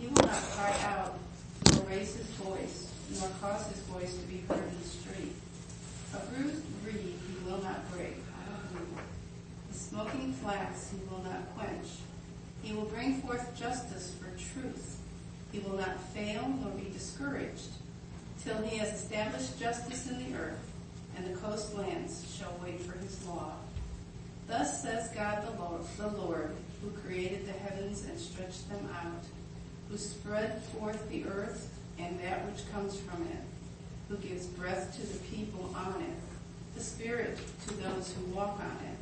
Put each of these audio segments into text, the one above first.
He will not cry out, nor raise his voice, nor cause his voice to be heard in the street. A bruised reed he will not break. The smoking flax he will not quench. He will bring forth justice for truth. He will not fail nor be discouraged till he has established justice in the earth, and the coastlands shall wait for his law. Thus says God the Lord, the Lord, who created the heavens and stretched them out, who spread forth the earth and that which comes from it, who gives breath to the people on it, the spirit to those who walk on it.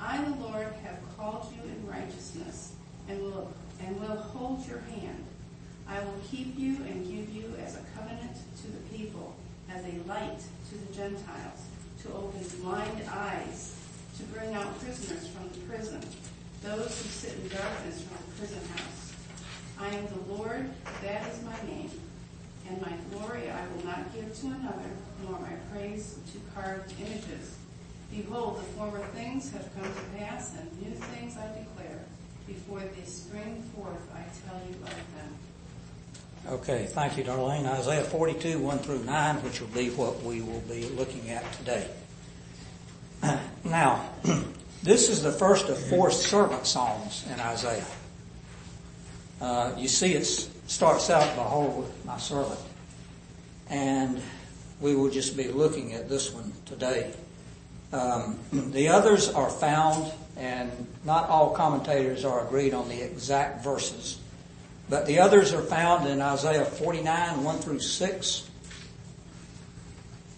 I, the Lord, have called you in righteousness and will, and will hold your hand. I will keep you and give you as a covenant to the people, as a light to the Gentiles, to open blind eyes, to bring out prisoners from the prison, those who sit in darkness from the prison house. I am the Lord, that is my name, and my glory I will not give to another, nor my praise to carved images. Behold, the former things have come to pass, and new things I declare. Before they spring forth, I tell you of them. Okay, thank you, Darlene. Isaiah 42, 1 through 9, which will be what we will be looking at today. Now, this is the first of four servant songs in Isaiah. Uh, you see it starts out, Behold, my servant. And we will just be looking at this one today. Um, the others are found, and not all commentators are agreed on the exact verses. But the others are found in Isaiah 49, 1 through 6,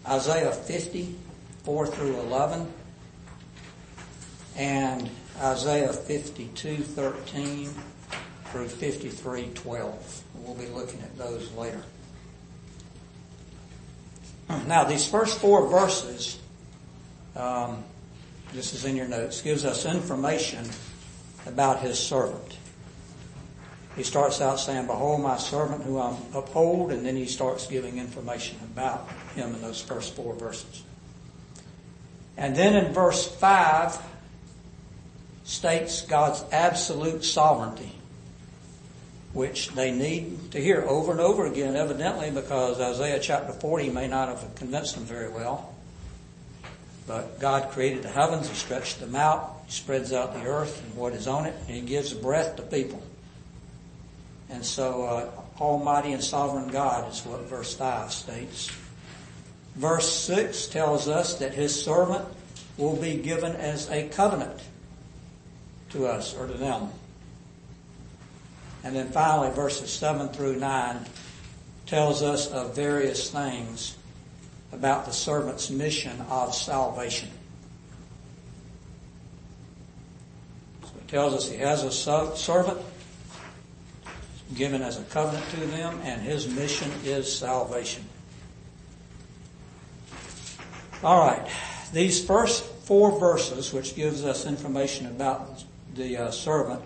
Isaiah 50, 4 through 11, and Isaiah 52, 13 through 5312. We'll be looking at those later. Now, these first four verses, um, this is in your notes, gives us information about his servant. He starts out saying, Behold my servant who I uphold, and then he starts giving information about him in those first four verses. And then in verse 5 states God's absolute sovereignty, which they need to hear over and over again, evidently, because Isaiah chapter 40 may not have convinced them very well. But God created the heavens, He stretched them out, He spreads out the earth and what is on it, and He gives breath to people. And so, uh, Almighty and Sovereign God is what verse 5 states. Verse 6 tells us that His servant will be given as a covenant to us or to them. And then finally, verses 7 through 9 tells us of various things about the servant's mission of salvation. So it tells us he has a servant given as a covenant to them, and his mission is salvation. All right, these first four verses, which gives us information about the uh, servant,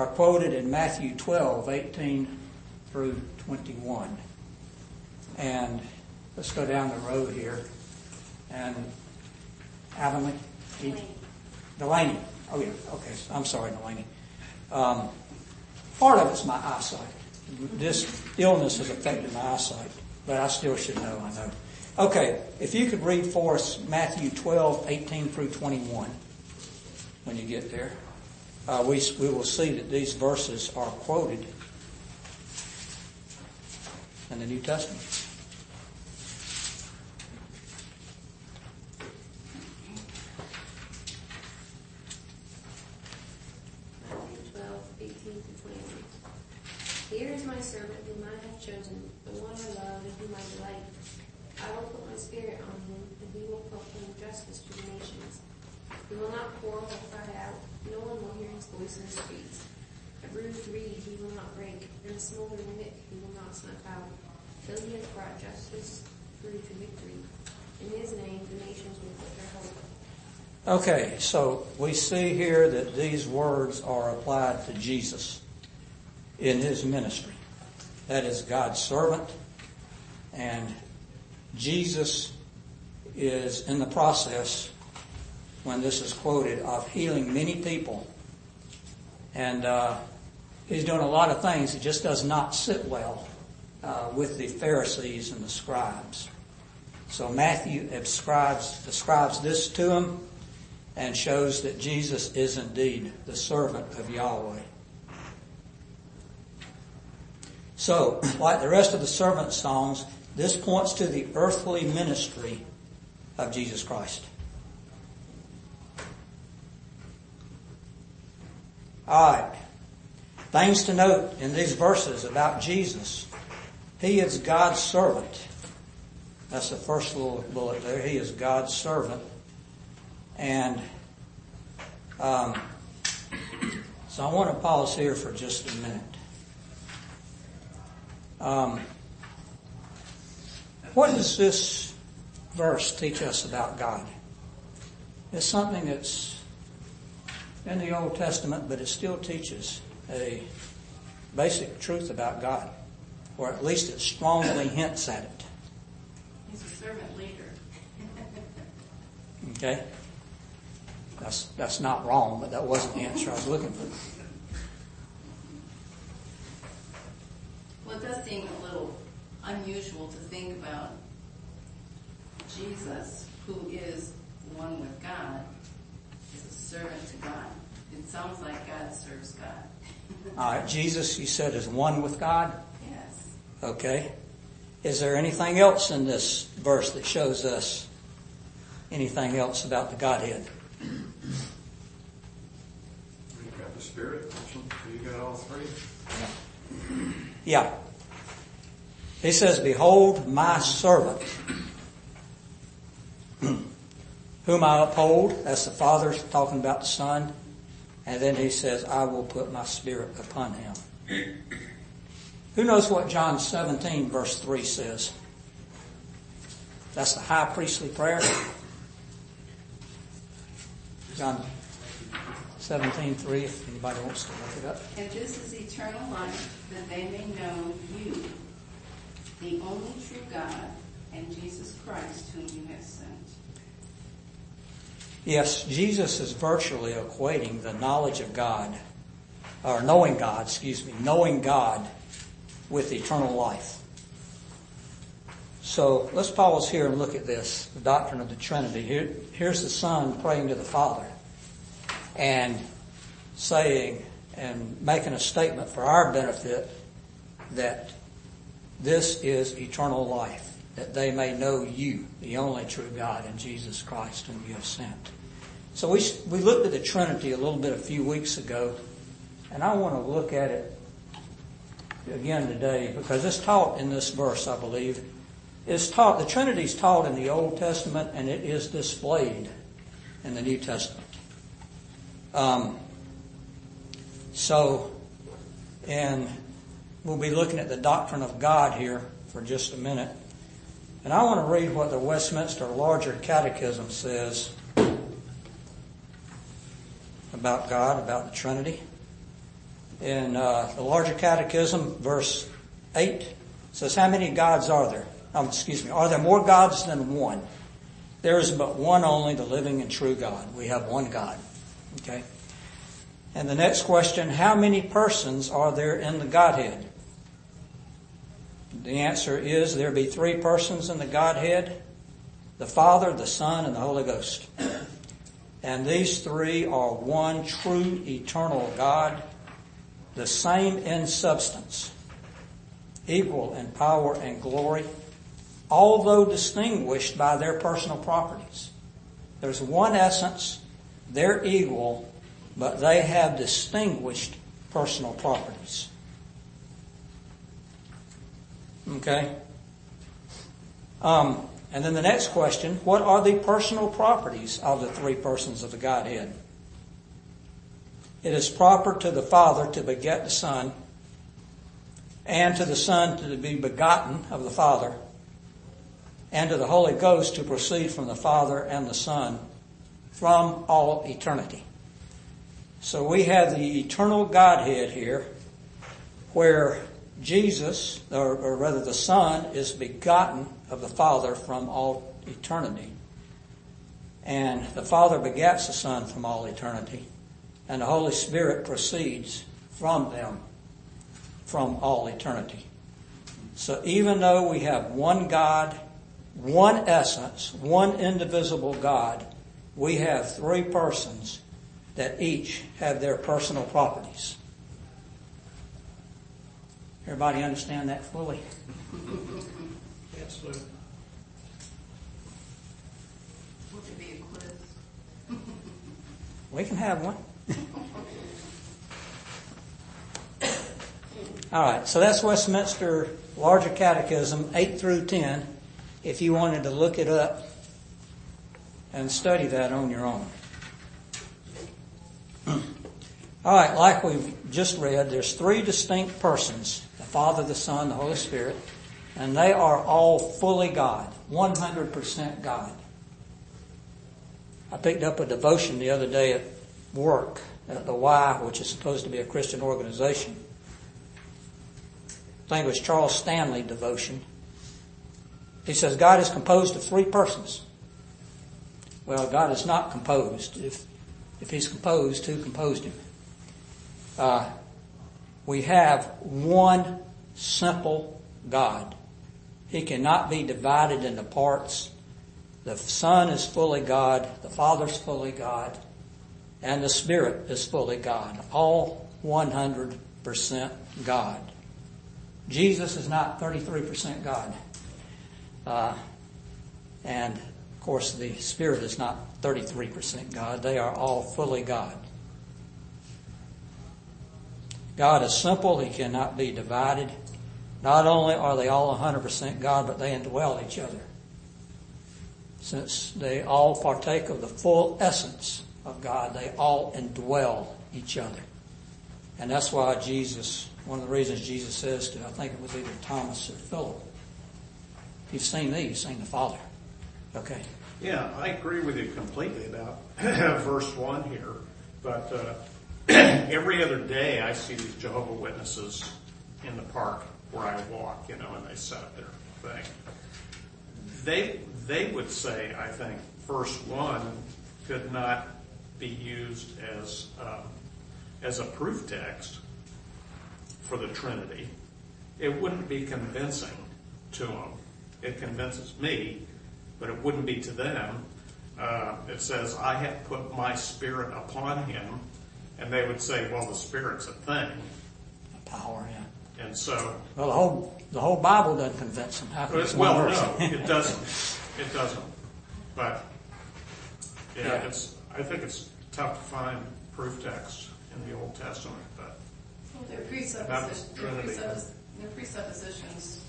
are quoted in Matthew 12, 18 through 21. And let's go down the road here. And Avonlea? Delaney. Delaney. Oh yeah, okay. I'm sorry, Delaney. Um, part of it's my eyesight. This illness has affected my eyesight, but I still should know, I know. Okay, if you could read for us Matthew 12, 18 through 21 when you get there. Uh, we, we will see that these verses are quoted in the New Testament. Matthew 12, 18 to 21. Here is my servant whom I have chosen, the one I love and whom I delight. I will put my spirit on him, and he will proclaim justice to the nations. He will not quarrel or cry out. No one will hear his voice in the streets. A bruised reed he will not break, and a smoldering wick he will not snuff out, till he has brought justice through to victory. In his name the nations will put their hope. Okay, so we see here that these words are applied to Jesus in his ministry. That is God's servant, and Jesus is in the process, when this is quoted, of healing many people. And uh, he's doing a lot of things that just does not sit well uh, with the Pharisees and the scribes. So Matthew describes, describes this to him and shows that Jesus is indeed the servant of Yahweh. So, like the rest of the servant songs, this points to the earthly ministry of Jesus Christ. Alright. Things to note in these verses about Jesus. He is God's servant. That's the first little bullet there. He is God's servant. And um, so I want to pause here for just a minute. Um, what does this verse teach us about God? It's something that's in the Old Testament, but it still teaches a basic truth about God, or at least it strongly hints at it. He's a servant leader. Okay? That's, that's not wrong, but that wasn't the answer I was looking for. Well, it does seem a little unusual to think about Jesus, who is one with God, is a servant to God. It sounds like God serves God. All right, Jesus, you said, is one with God. yes. Okay. Is there anything else in this verse that shows us anything else about the Godhead? You've got the Spirit, you got all three. Yeah. He says, Behold my servant, whom I uphold. That's the Father talking about the Son. And then he says, I will put my Spirit upon him. Who knows what John 17 verse 3 says? That's the high priestly prayer. John 17 3, if anybody wants to look it up. And this is eternal life, that they may know you, the only true God, and Jesus Christ, whom you have sent. Yes, Jesus is virtually equating the knowledge of God, or knowing God, excuse me, knowing God with eternal life. So let's pause here and look at this, the doctrine of the Trinity. Here, here's the Son praying to the Father and saying and making a statement for our benefit that this is eternal life, that they may know you, the only true God, and Jesus Christ whom you have sent. So we, we looked at the Trinity a little bit a few weeks ago, and I want to look at it again today because it's taught in this verse, I believe. It's taught, the Trinity is taught in the Old Testament and it is displayed in the New Testament. Um, so, and we'll be looking at the doctrine of God here for just a minute. And I want to read what the Westminster Larger Catechism says about God, about the Trinity. In uh, the Larger Catechism, verse 8, says, How many gods are there? Um, excuse me, are there more gods than one? There is but one only, the living and true God. We have one God. Okay? And the next question, how many persons are there in the Godhead? The answer is there be three persons in the Godhead, the Father, the Son, and the Holy Ghost. And these three are one true eternal God, the same in substance, equal in power and glory, although distinguished by their personal properties. There's one essence, they're equal, but they have distinguished personal properties. Okay? Um, and then the next question, what are the personal properties of the three persons of the Godhead? It is proper to the Father to beget the Son, and to the Son to be begotten of the Father, and to the Holy Ghost to proceed from the Father and the Son from all eternity. So we have the eternal Godhead here, where Jesus, or, or, rather the Son, is begotten of the Father from all eternity. And the Father begets the Son from all eternity. And the Holy Spirit proceeds from them from all eternity. So even though we have one God, one essence, one indivisible God, we have three persons that each have their personal properties. Everybody understand that fully? Absolutely. Would it be a quiz? We can have one. All right, so that's Westminster Larger Catechism, 8 through 10, if you wanted to look it up and study that on your own. All right, like we've just read, there's three distinct persons the Father, the Son, the Holy Spirit, and they are all fully God, 100% God. I picked up a devotion the other day at work at the Y, which is supposed to be a Christian organization. I think it was Charles Stanley devotion. He says God is composed of three persons. Well, God is not composed. If if He's composed, who composed Him? Uh, we have one simple God. He cannot be divided into parts. The Son is fully God, the Father is fully God, and the Spirit is fully God. All 100% God. Jesus is not 33% God. Uh, and of course, the Spirit is not 33% God. They are all fully God. God is simple. He cannot be divided. Not only are they all 100% God, but they indwell each other. Since they all partake of the full essence of God, they all indwell each other. And that's why Jesus, one of the reasons Jesus says to, I think it was either Thomas or Philip, you've seen me, you've seen the Father. Okay. Yeah, I agree with you completely about verse one here, but uh, every other day I see these Jehovah Witnesses in the park where I walk, you know, and they set up their thing. They they would say, I think, verse one could not be used as um, as a proof text for the Trinity. It wouldn't be convincing to them. It convinces me but it wouldn't be to them. Uh, it says, I have put my spirit upon him. And they would say, well, the spirit's a thing. A power, yeah. And so, Well, the whole the whole Bible doesn't convince them. How can it's one well, verse? no, it doesn't. It doesn't. But, yeah, Yeah. it's, I think it's tough to find proof text in the Old Testament, but Well, their presuppositions, the their, Trinity. their presuppositions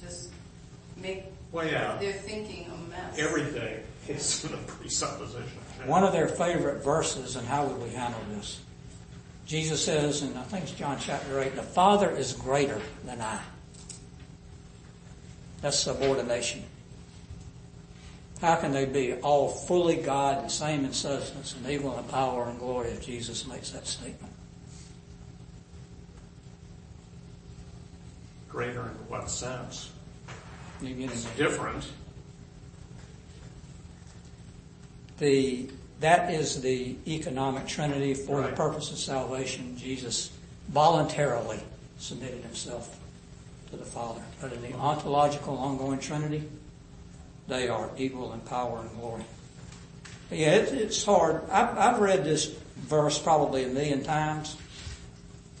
just make well, yeah, their thinking a mess. everything is a presupposition. One of their favorite verses, and how would we handle this? Jesus says, and I think it's John chapter 8, the Father is greater than I. That's subordination. How can they be all fully God, the same in substance and equal in power and glory if Jesus makes that statement? Greater in what sense? It's different. The, that is the economic trinity for the purpose of salvation. Jesus voluntarily submitted himself to the Father. But in the ontological ongoing trinity, they are equal in power and glory. But yeah, it, it's hard. I've, I've read this verse probably a million times.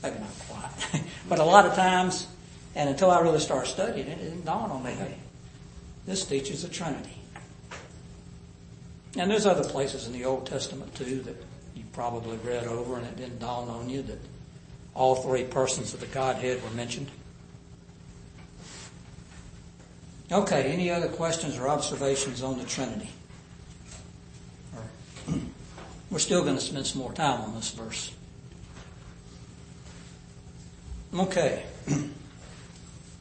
Maybe not quite. but a lot of times, and until I really started studying it, it didn't dawn on me, this teaches the Trinity. And there's other places in the Old Testament too that you probably read over and it didn't dawn on you that all three persons of the Godhead were mentioned. Okay, any other questions or observations on the Trinity? We're still going to spend some more time on this verse. Okay.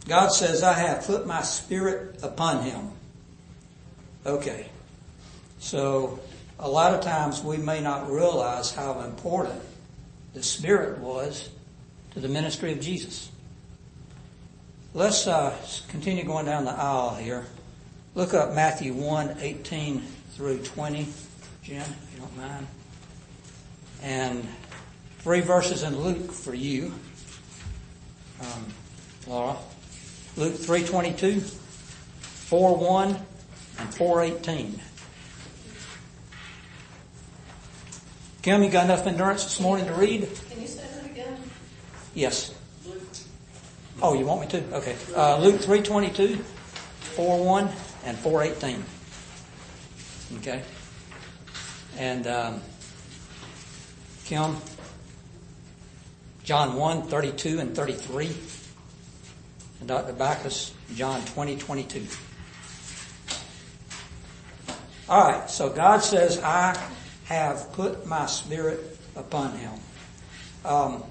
God says, I have put my spirit upon him. Okay. So, a lot of times we may not realize how important the Spirit was to the ministry of Jesus. Let's uh, continue going down the aisle here. Look up Matthew 1 18 through 20, Jen, if you don't mind. And three verses in Luke for you. um, Laura. Luke 3.22, 4.1, and 4.18. Kim, you got enough endurance this morning to read? Can you say that again? Yes. Oh, you want me to? Okay. Uh, Luke 3.22, 4.1, and 4.18. Okay. And, um, Kim, John 1, 32 and 33. And Dr. Bacchus, John 20, 22. All right, so God says, I have put my spirit upon him. Um,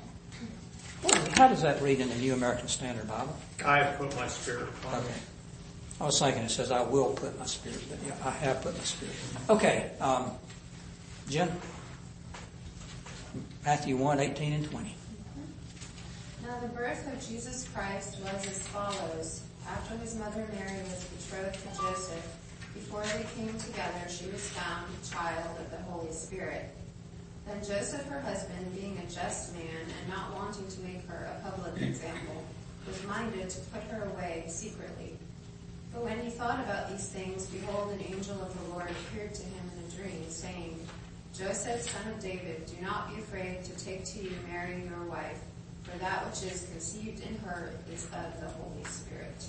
how does that read in the New American Standard Bible? I have put my spirit upon Okay. you. I was thinking it says, I will put my spirit, but yeah, I have put my spirit. Okay, um, Jen? Matthew 1, 18 and 20. Now the birth of Jesus Christ was as follows. After his mother Mary was betrothed to Joseph, before they came together, she was found a child of the Holy Spirit. Then Joseph, her husband, being a just man and not wanting to make her a public example, was minded to put her away secretly. But when he thought about these things, behold, an angel of the Lord appeared to him in a dream, saying, Joseph, son of David, do not be afraid to take to you Mary your wife, for that which is conceived in her is of the Holy Spirit.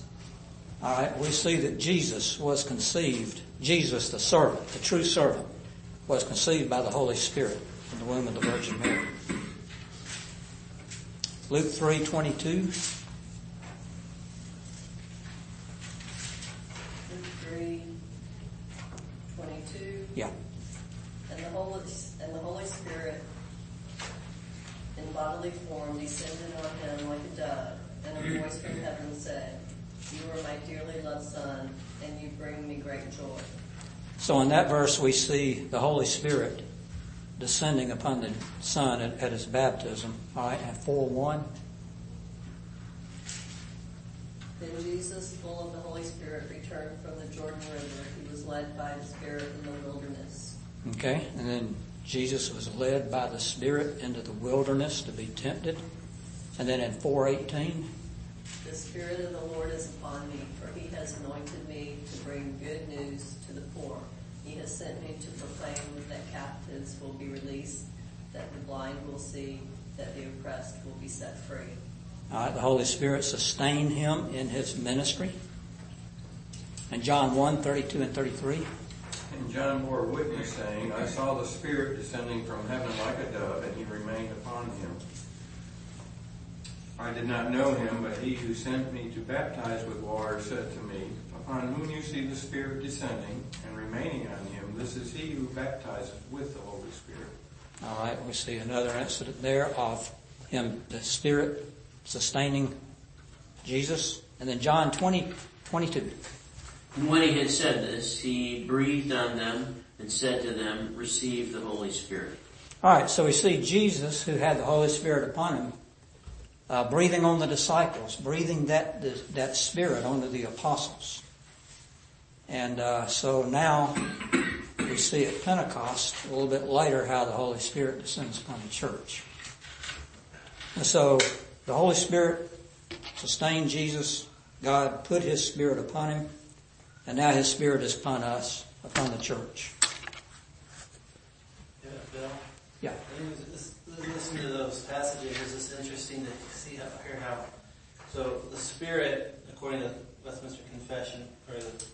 All right, we see that Jesus was conceived, Jesus the servant, the true servant, was conceived by the Holy Spirit in the womb of the Virgin Mary. Luke 3, 22. Luke three, twenty-two, Yeah. and the Holy, and the Holy Spirit in bodily form descended on him like a dove, and a voice from heaven said, You are my dearly loved son, and you bring me great joy. So in that verse we see the Holy Spirit descending upon the Son at, at his baptism. All right, and 4 1. Then Jesus, full of the Holy Spirit, returned from the Jordan River. He was led by the Spirit in the wilderness. Okay, and then Jesus was led by the Spirit into the wilderness to be tempted. And then in 418, The Spirit of the Lord is upon me, for he has anointed me to bring good news to the poor. He has sent me to proclaim that captives will be released, that the blind will see, that the oppressed will be set free. all right, the Holy Spirit sustained him in his ministry. And John 1, 32 and 33. And John bore witness saying, I saw the Spirit descending from heaven like a dove, and he remained upon him. I did not know him, but he who sent me to baptize with water said to me, Upon whom you see the Spirit descending and remaining on him, this is he who baptizes with the Holy Spirit. All right, we see another incident there of him, the Spirit sustaining Jesus. And then John 20, 22. And when he had said this, he breathed on them and said to them, receive the Holy Spirit. All right, so we see Jesus, who had the Holy Spirit upon him, uh, breathing on the disciples, breathing that that Spirit onto the apostles. And uh, so now we see at Pentecost a little bit later how the Holy Spirit descends upon the church. And so the Holy Spirit sustained Jesus. God put His Spirit upon him, and now His Spirit is upon us, upon the church. Yeah, Bill. Yeah. I think this- this- Listen to those passages. It's just interesting to see how, hear how. So the Spirit, according to Westminster Confession or the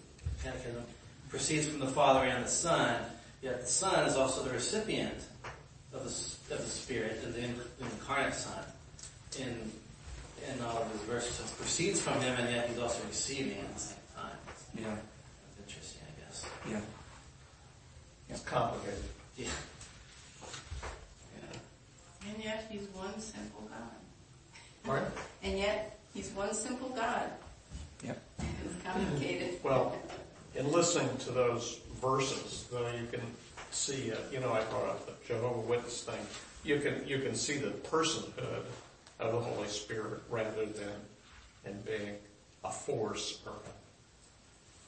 Catechism, proceeds from the Father and the Son. Yet the Son is also the recipient of the of the Spirit, of the incarnate Son. In in all of his verses, so it proceeds from Him, and yet He's also receiving at the same time. Yeah. That's interesting, I guess. Yeah. It's complicated. Yeah. And yet he's one simple God. Pardon? And yet he's one simple God. Yep. It's complicated. Well, in listening to those verses, though, you can see, uh, you know, I brought up the Jehovah Witness thing. You can you can see the personhood of the Holy Spirit rather than in being a force or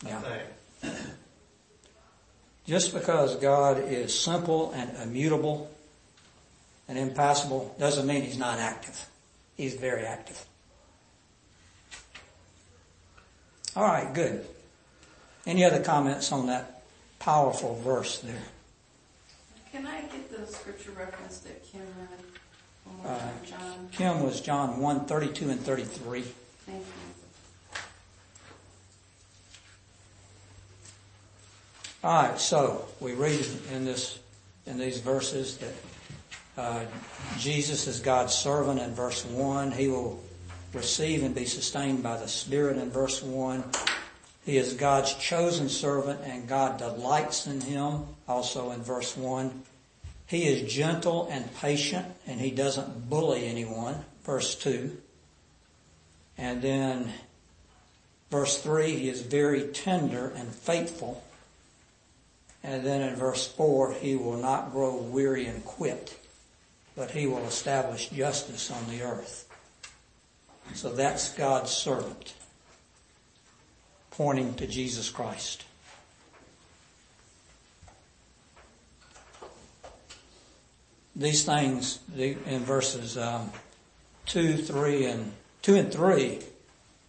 a Yeah. thing. Just because God is simple and immutable and impassible doesn't mean he's not active. He's very active. All right, good. Any other comments on that powerful verse there? Can I get the scripture reference that Kim read one more Uh, time, John? Kim was John 1, 32 and 33. Thank you. All right, so we read in this in these verses that uh, Jesus is God's servant in verse one. He will receive and be sustained by the Spirit in verse one. He is God's chosen servant, and God delights in him. Also in verse one, he is gentle and patient, and he doesn't bully anyone. Verse two, and then verse three, he is very tender and faithful. And then in verse 4, he will not grow weary and quit, but he will establish justice on the earth. So that's God's servant, pointing to Jesus Christ. These things in verses um, 2, 3, and 2 and 3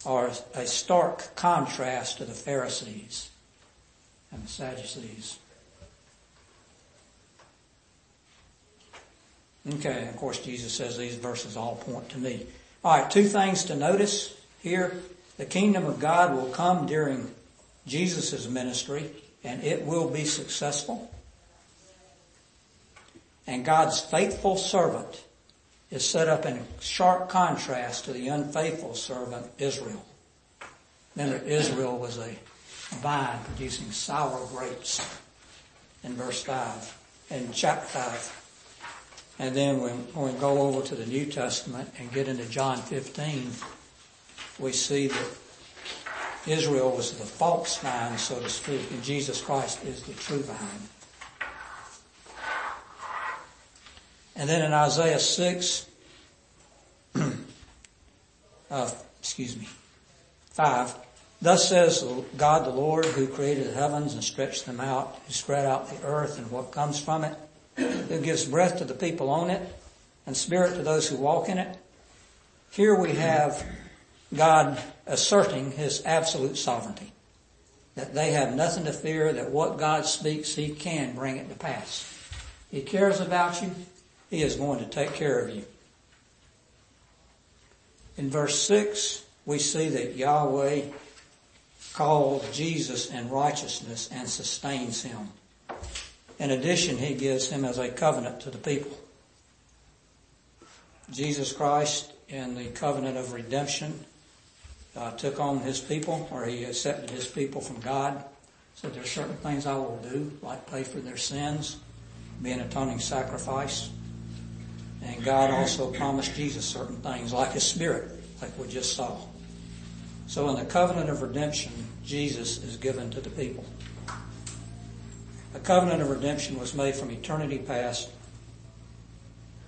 are a stark contrast to the Pharisees and the Sadducees. Okay, of course Jesus says these verses all point to me. Alright, two things to notice here. The kingdom of God will come during Jesus' ministry and it will be successful. And God's faithful servant is set up in sharp contrast to the unfaithful servant Israel. Remember, Israel was a vine producing sour grapes in verse 5, in chapter 5. And then when, we go over to the New Testament and get into John 15, we see that Israel was the false vine, so to speak, and Jesus Christ is the true vine. And then in Isaiah 6, uh, excuse me, 5, Thus says God the Lord who created the heavens and stretched them out, who spread out the earth and what comes from it, who gives breath to the people on it and spirit to those who walk in it. Here we have God asserting his absolute sovereignty. That they have nothing to fear, that what God speaks, he can bring it to pass. He cares about you. He is going to take care of you. In verse 6, we see that Yahweh called Jesus in righteousness and sustains him. In addition, he gives him as a covenant to the people. Jesus Christ in the covenant of redemption uh, took on his people, or he accepted his people from God. Said there's certain things I will do, like pay for their sins, be an atoning sacrifice. And God also promised Jesus certain things, like his spirit, like we just saw. So in the covenant of redemption, Jesus is given to the people. The covenant of redemption was made from eternity past.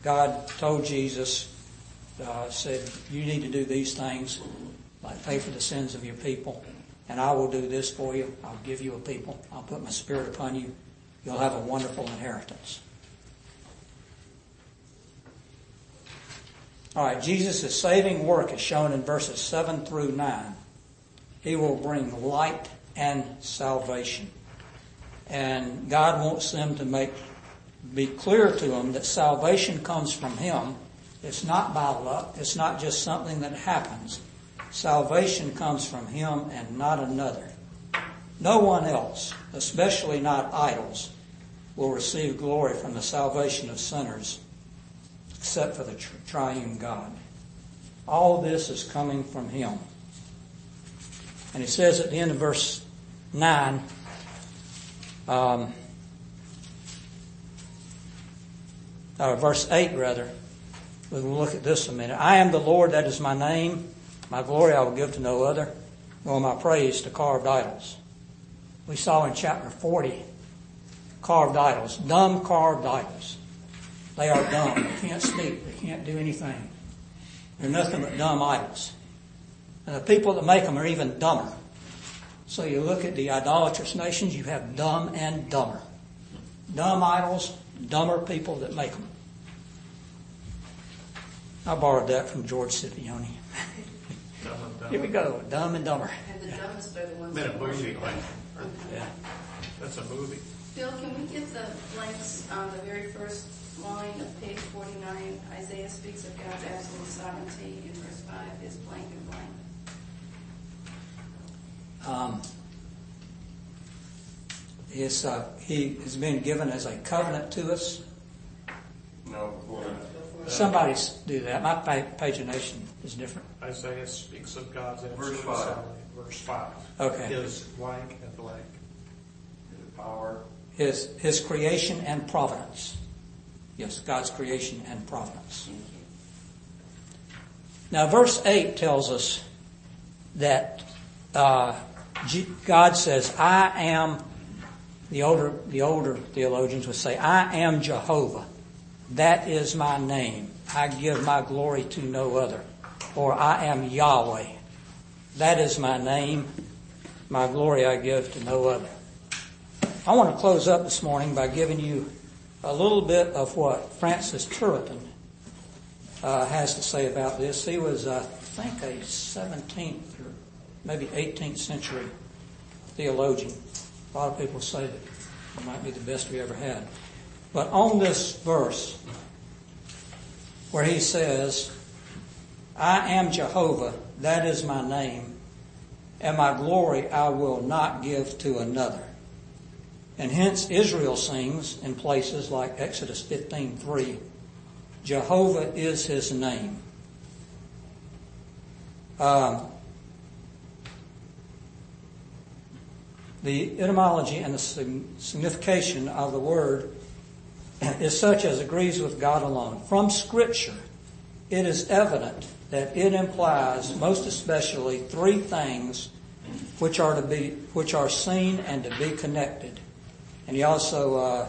God told Jesus, uh, said, you need to do these things, like pay for the sins of your people, and I will do this for you. I'll give you a people. I'll put my spirit upon you. You'll have a wonderful inheritance. Alright, Jesus' saving work is shown in verses 7 through 9. He will bring light and salvation. And God wants them to make, be clear to them that salvation comes from Him. It's not by luck. It's not just something that happens. Salvation comes from Him and not another. No one else, especially not idols, will receive glory from the salvation of sinners except for the triune God. All this is coming from Him. And He says at the end of verse 9, um, or verse 8 rather, we'll look at this a minute. I am the Lord, that is my name. My glory I will give to no other, nor my praise to carved idols. We saw in chapter 40 carved idols, dumb carved idols. They are dumb. They can't speak. They can't do anything. They're nothing but dumb idols. And the people that make them are even dumber. So you look at the idolatrous nations, you have dumb and dumber. Dumb idols, dumber people that make them. I borrowed that from George Scipione. Dumb and Dumb. Here we go, Dumb and Dumber. And the dumbest are the ones Been a that movie, worship. like, Yeah. that's a movie. Bill, can we get the blanks on the very first line of page forty-nine? Isaiah speaks of God's absolute sovereignty in verse five, is blank and blank. Um, is, uh, he has been given as a covenant to us. No, before that. Somebody s- do that. My pagination is different. Isaiah speaks of God's Verse absolute five. sovereignty. Verse five. Okay. His blank and blank. The power. His, his creation and providence. Yes, God's creation and providence. Now, verse 8 tells us that uh, God says, I am, the older, the older theologians would say, I am Jehovah. That is my name. I give my glory to no other. Or I am Yahweh. That is my name. My glory I give to no other. I want to close up this morning by giving you a little bit of what Francis Turretin uh, has to say about this. He was, uh, I think, a 17th or maybe 18th century theologian. A lot of people say that it might be the best we ever had. But on this verse, where he says, I am Jehovah, that is my name, and my glory I will not give to another. And hence Israel sings in places like Exodus 15:3, Jehovah is his name. Um, the etymology and the signification of the word is such as agrees with God alone. From Scripture, it is evident that it implies most especially three things which are to be which are seen and to be connected. And he also uh,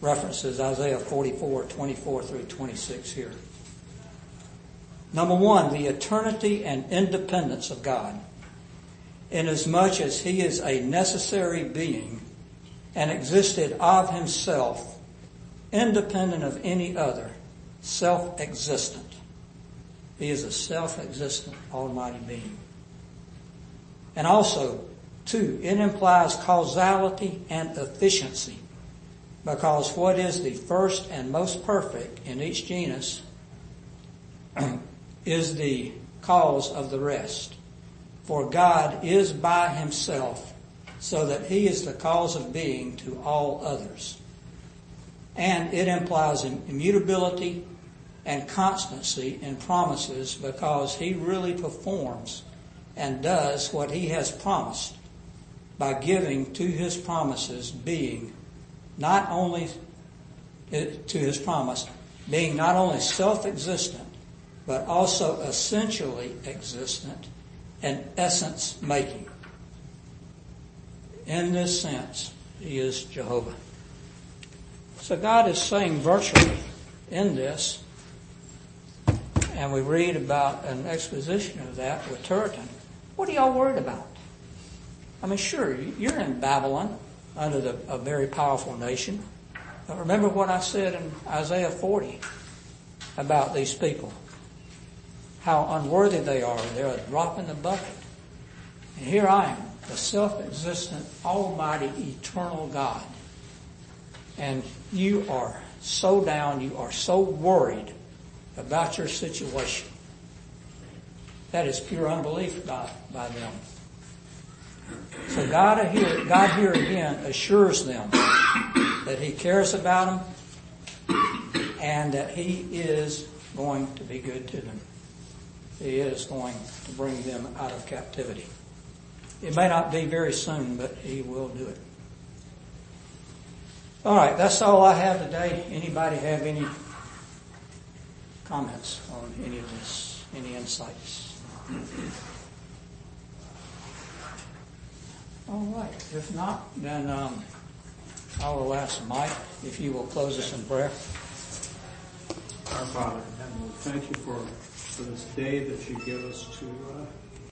references Isaiah 44, 24 through 26 here. Number one, the eternity and independence of God. Inasmuch as he is a necessary being and existed of himself, independent of any other, self-existent. He is a self-existent almighty being. And also, two, it implies causality and efficiency because what is the first and most perfect in each genus is the cause of the rest. For God is by himself so that he is the cause of being to all others. And it implies immutability and constancy in promises because he really performs and does what he has promised by giving to his promises being not only to his promise, being not only self-existent, but also essentially existent and essence making. In this sense, he is Jehovah. So God is saying virtually in this, and we read about an exposition of that with Turretin. What are y'all worried about? I mean, sure, you're in Babylon under the, a very powerful nation. But remember what I said in Isaiah 40 about these people. How unworthy they are. They're a drop in the bucket. And here I am, the self-existent, almighty, eternal God. And you are so down, you are so worried about your situation. That is pure unbelief by, by them. So God here, God here again assures them that He cares about them and that He is going to be good to them. He is going to bring them out of captivity. It may not be very soon, but He will do it. All right, that's all I have today. Anybody have any comments on any of this? Any insights? All right. If not, then um, I will ask Mike if you will close us in prayer. Our Father thank you for, for this day that you give us to uh,